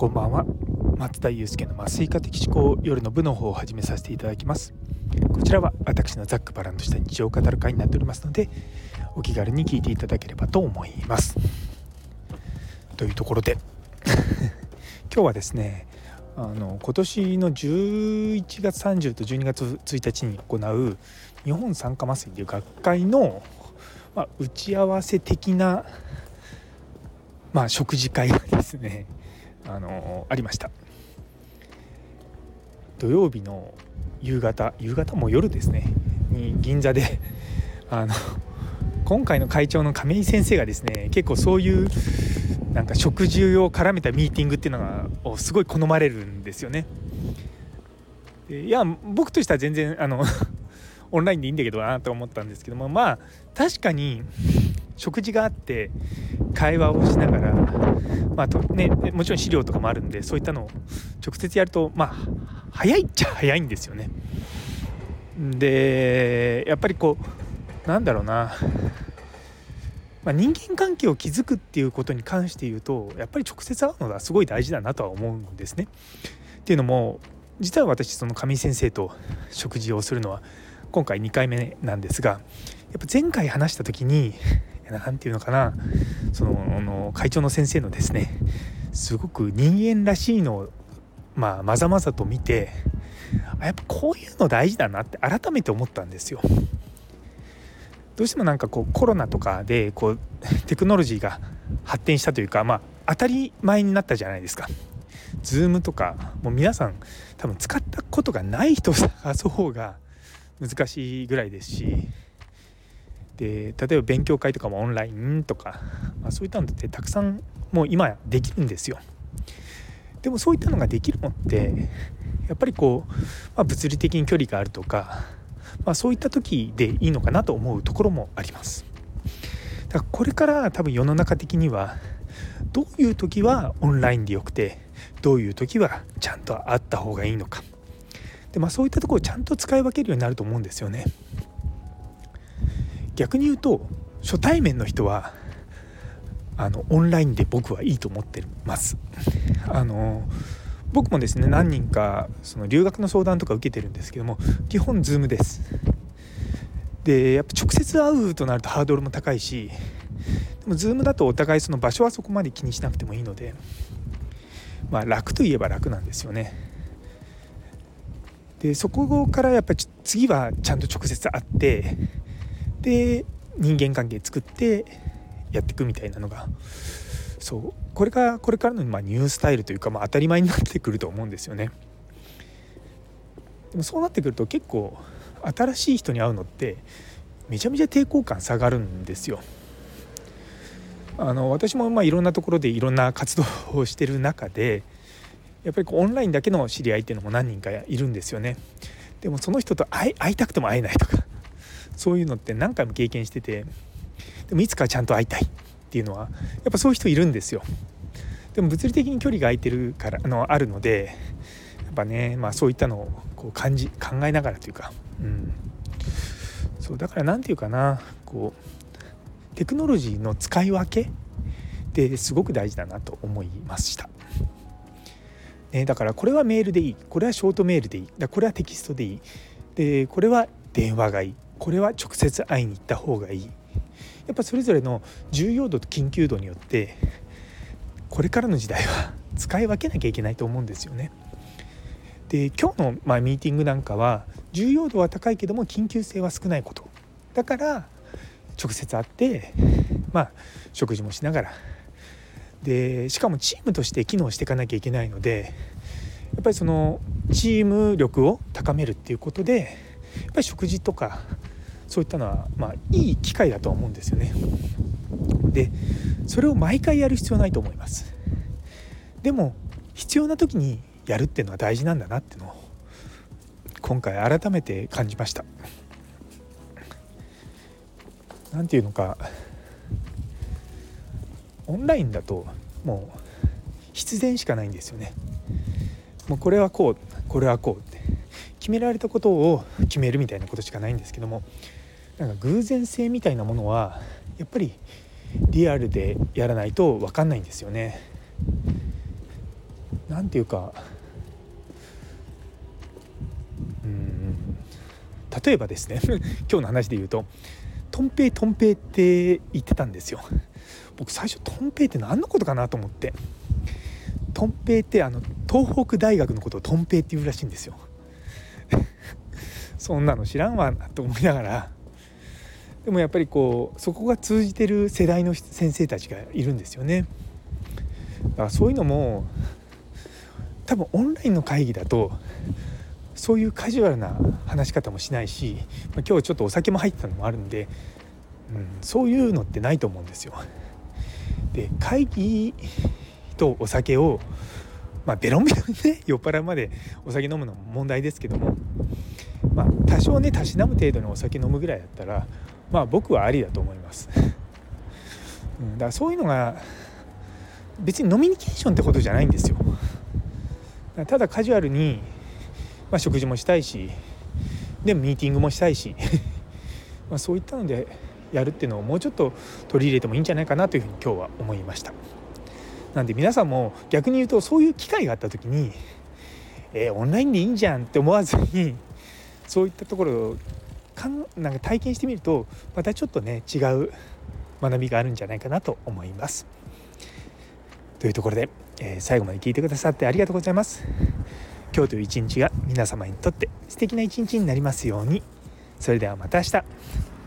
こんばんは。松田祐介の麻酔科的思考夜の部の方を始めさせていただきます。こちらは私のざっくばらんとした日常語る会になっておりますのでお気軽に聞いていただければと思います。というところで 今日はですねあの今年の11月30と12月1日に行う日本酸化麻酔という学会の、まあ、打ち合わせ的なまあ、食事会がですねあのありました土曜日の夕方夕方も夜ですねに銀座で あの今回の会長の亀井先生がですね結構そういうなんか食事を絡めたミーティングっていうのがすごい好まれるんですよね。いや僕としては全然あの オンラインでいいんだけどなと思ったんですけどもまあ確かに食事があって会話をしながら、まあとね、もちろん資料とかもあるんでそういったのを直接やるとまあ早いっちゃ早いんですよね。でやっぱりこうなんだろうな、まあ、人間関係を築くっていうことに関して言うとやっぱり直接会うのがすごい大事だなとは思うんですね。っていうのも実は私その上先生と食事をするのは今回2回目なんですがやっぱ前回話した時に何て言うのかなそのの会長の先生のですねすごく人間らしいのをまあまざまざと見てやっぱこういうの大事だなって改めて思ったんですよ。どうしてもなんかこうコロナとかでこうテクノロジーが発展したというかまあ当たり前になったじゃないですか。Zoom とかもう皆さん多分使ったことがない人を探す方が難しいぐらいですしで例えば勉強会とかもオンラインとか、まあ、そういったのってたくさんもう今できるんですよ。でもそういったのができるのってやっぱりこう、まあ、物理的に距離があるとか、まあ、そういった時でいいのかなと思うところもあります。だからこれから多分世の中的にはどういう時はオンラインでよくてどういう時はちゃんと会った方がいいのかで、まあ、そういったところをちゃんと使い分けるようになると思うんですよね。逆に言うと初対面の人はあのオンラインで僕はいいと思ってます。あの僕もですね何人かその留学の相談とか受けてるんですけども基本 Zoom です。でやっぱ直接会うとなるとハードルも高いしでも Zoom だとお互いその場所はそこまで気にしなくてもいいのでまあ楽といえば楽なんですよね。でそこからやっぱり次はちゃんと直接会ってで人間関係作ってやっていくみたいなのがそうこれがこれからのまニュースタイルというか、まあ、当たり前になってくると思うんですよね。でもそうなってくると結構新しい人に会うのってめちゃめちゃ抵抗感下がるんですよ。あの私もまあいろんなところでいろんな活動をしてる中でやっぱりこうオンラインだけの知り合いっていうのも何人かいるんですよね。でもその人と会いたくても会えないとかそういうのって何回も経験しててでもいつかちゃんと会いたいっていうのはやっぱそういう人いるんですよ。でも物理的に距離が空いてるからあのあるのでやっぱね、まあ、そういったのをこう感じ考えながらというか、うん、そうだから何て言うかなこうテクノロジーの使い分けってすごく大事だなと思いました。ね、だからこれはメールでいい。これはショートメールでいい。だこれはテキストでいい。でこれは電話がいい。これは直接会いに行った方がいい。やっぱそれぞれの重要度と緊急度によってこれからの時代は 使い分けなきゃいけないと思うんですよね。で今日の、まあ、ミーティングなんかは重要度は高いけども緊急性は少ないこと。だから直接会ってまあ食事もしながら。でしかもチームとして機能していかなきゃいけないのでやっぱりそのチーム力を高めるっていうことでやっぱり食事とかそういったのはまあいい機会だとは思うんですよね。でそれを毎回やる必要ないと思います。でも必要な時にやるっていうのは大事なんだなっていうのを今回改めて感じました。何て言うのかオンラインだともう必然しかないんですよね。もうこれはこうこれはこうって決められたことを決めるみたいなことしかないんですけどもなんか偶然性みたいなものはやっぱりリアルでやらないと分かんないんですよね。何て言うかうん例えばですね 今日の話で言うと「とんぺいとんぺい」って言ってたんですよ。僕最初とんぺいって何のことかなと思ってとんぺいってあの東北大学のことをとんぺいって言うらしいんですよ。そんなの知らんわと思いながらでもやっぱりこうそこが通じてる世代の先生たちがいるんですよね。だからそういうのも多分オンラインの会議だとそういうカジュアルな話し方もしないし、今日ちょっとお酒も入ってたのもあるんで、うん、そういうのってないと思うんですよ。で会議とお酒を、まあ、ベロンベロンね 酔っ払うまでお酒飲むのも問題ですけども、まあ、多少ねたしなむ程度のお酒飲むぐらいだったらまあ僕はありだと思います。うん、だからそういうのが別に飲みニケーションってことじゃないんですよ。ただカジュアルに、まあ、食事もしたいしでミーティングもしたいし まそういったのでやるっていうのをもうちょっと取り入れてもいいんじゃないかなというふうに今日は思いました。なんで皆さんも逆に言うとそういう機会があった時に、えー、オンラインでいいんじゃんって思わずにそういったところをかんなんか体験してみるとまたちょっとね違う学びがあるんじゃないかなと思います。というところで、えー、最後まで聞いてくださってありがとうございます。今日という一日が皆様にとって素敵な一日になりますように。それではまた明日。